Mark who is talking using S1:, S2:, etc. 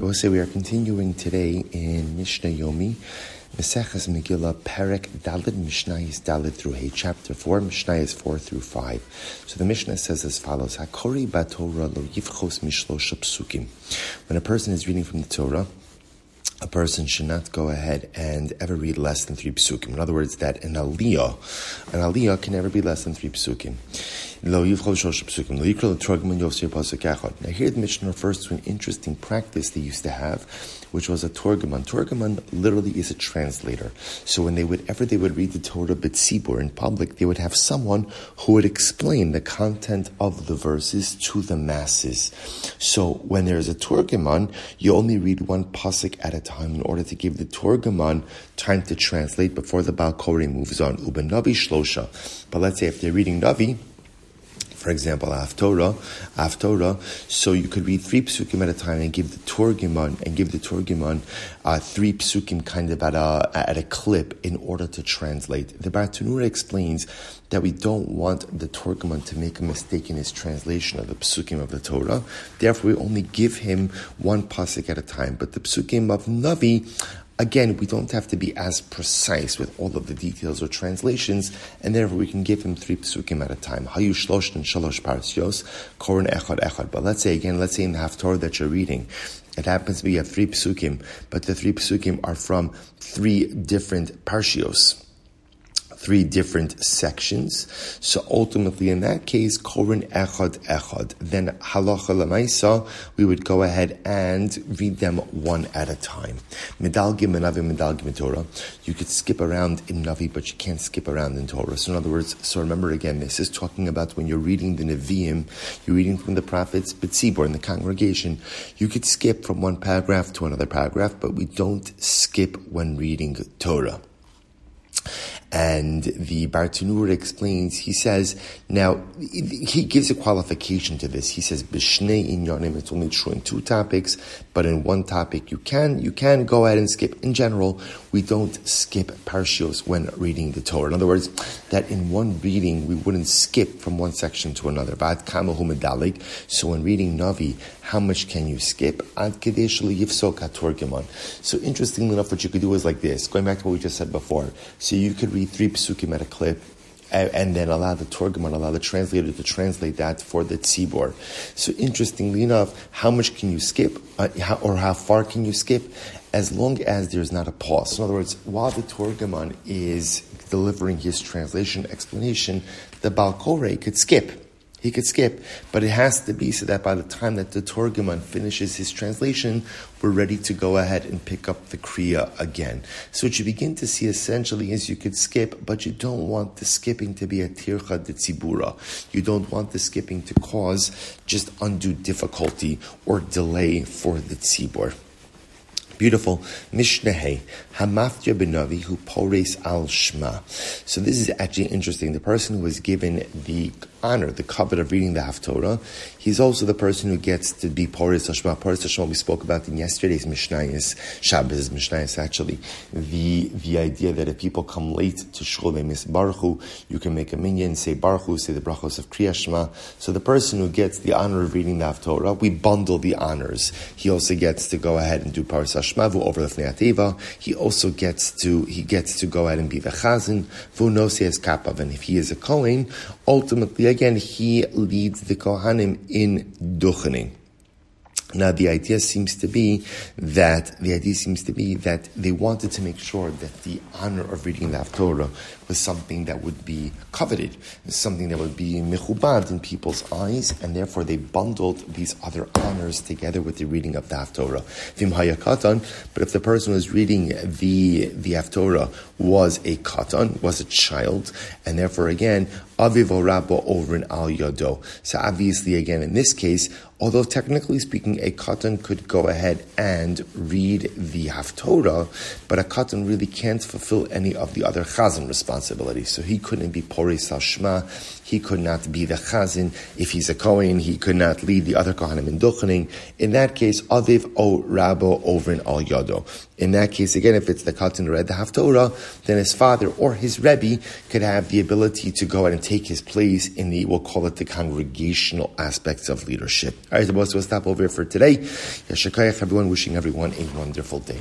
S1: I will say we are continuing today in Mishnah Yomi, Meseches Megillah, Perek Dalid Mishnah is Dalid through Hey, chapter 4, Mishnah is 4 through 5. So the Mishnah says as follows, Hakori Batorah lo yivchos mishlosh psukim. When a person is reading from the Torah, a person should not go ahead and ever read less than three psukim. In other words, that an aliyah, an aliyah can never be less than three psukim. Now here the Mishnah refers to an interesting practice they used to have, which was a Torgamon. Torgamon literally is a translator. So when they would ever they would read the Torah B'tzibur in public, they would have someone who would explain the content of the verses to the masses. So when there is a Torgamon, you only read one pasuk at a time in order to give the Torgamon time to translate before the Balkori moves on. Uben Navi Shlosha. But let's say if they're reading Navi, for example, Aftorah, Aftorah, so you could read three psukim at a time and give the Torgimon and give the Torgimon uh, three psukim kind of at a at a clip in order to translate. The Bartanura explains that we don't want the Torgimon to make a mistake in his translation of the psukim of the Torah. Therefore, we only give him one pasuk at a time. But the psukim of Navi Again, we don't have to be as precise with all of the details or translations, and therefore we can give him three psukim at a time. Hayu shlosh shalosh parasios, korin echad echad. But let's say again, let's say in the Haftorah that you're reading, it happens to be you have three psukim, but the three psukim are from three different parshios three different sections. So ultimately, in that case, Korin Echad Echad. Then Halacha Lamaisa, we would go ahead and read them one at a time. Medalgim and Navi Medalgim Torah. You could skip around in Navi, but you can't skip around in Torah. So in other words, so remember again, this is talking about when you're reading the Nevi'im, you're reading from the prophets, B'tzibor, in the congregation, you could skip from one paragraph to another paragraph, but we don't skip when reading Torah. And the Bartanur explains, he says, now, he gives a qualification to this. He says, Bishnei inyanim, it's only true in two topics, but in one topic you can, you can go ahead and skip. In general, we don't skip parshios when reading the Torah. In other words, that in one reading, we wouldn't skip from one section to another. So when reading Navi, how much can you skip? So interestingly enough, what you could do is like this, going back to what we just said before. So you could read three psukim at a clip, and then allow the Torgamon, allow the translator to translate that for the tzibor. So interestingly enough, how much can you skip, uh, how, or how far can you skip, as long as there's not a pause. In other words, while the Torgamon is delivering his translation explanation, the Balkore could skip. He could skip, but it has to be so that by the time that the Torgamon finishes his translation, we're ready to go ahead and pick up the Kriya again. So what you begin to see essentially is you could skip, but you don't want the skipping to be a tircha de tzibura. You don't want the skipping to cause just undue difficulty or delay for the tzibur. Beautiful. Mishnah Hamaftia Benavi who pores al Shma. So this is actually interesting. The person who was given the honor, the covet of reading the Haftorah, he's also the person who gets to be Poris Hashma. Poris Hashma we spoke about in yesterday's Mishnayis, Shabbos Mishnayis actually. The the idea that if people come late to Shul, they miss Baruch you can make a minyan, say Baruch say the brachos of Kriyashma. So the person who gets the honor of reading the Haftorah, we bundle the honors. He also gets to go ahead and do Poris Hashma over the He also gets to he gets to go ahead and be the chazan kapav, and if he is a kohen, ultimately again he leads the kohanim in duchening. Now the idea seems to be that the idea seems to be that they wanted to make sure that the honor of reading the Haftorah was something that would be coveted, something that would be mechubad in people's eyes, and therefore they bundled these other honors together with the reading of the Haftorah. But if the person was reading the the Haftorah was a katan, was a child, and therefore again aviv or rabba over in al yado. So obviously again in this case Although technically speaking, a katan could go ahead and read the Haftorah, but a katan really can't fulfill any of the other chazan responsibilities. So he couldn't be Pori Sashma, he could not be the chazan. If he's a kohen, he could not lead the other kohanim in duchening. In that case, aviv o rabo over in al yado. In that case, again, if it's the katan who read the Haftorah, then his father or his rebbe could have the ability to go ahead and take his place in the, we'll call it the congregational aspects of leadership. All right, so we'll stop over here for today. Yashakayach, everyone, wishing everyone a wonderful day.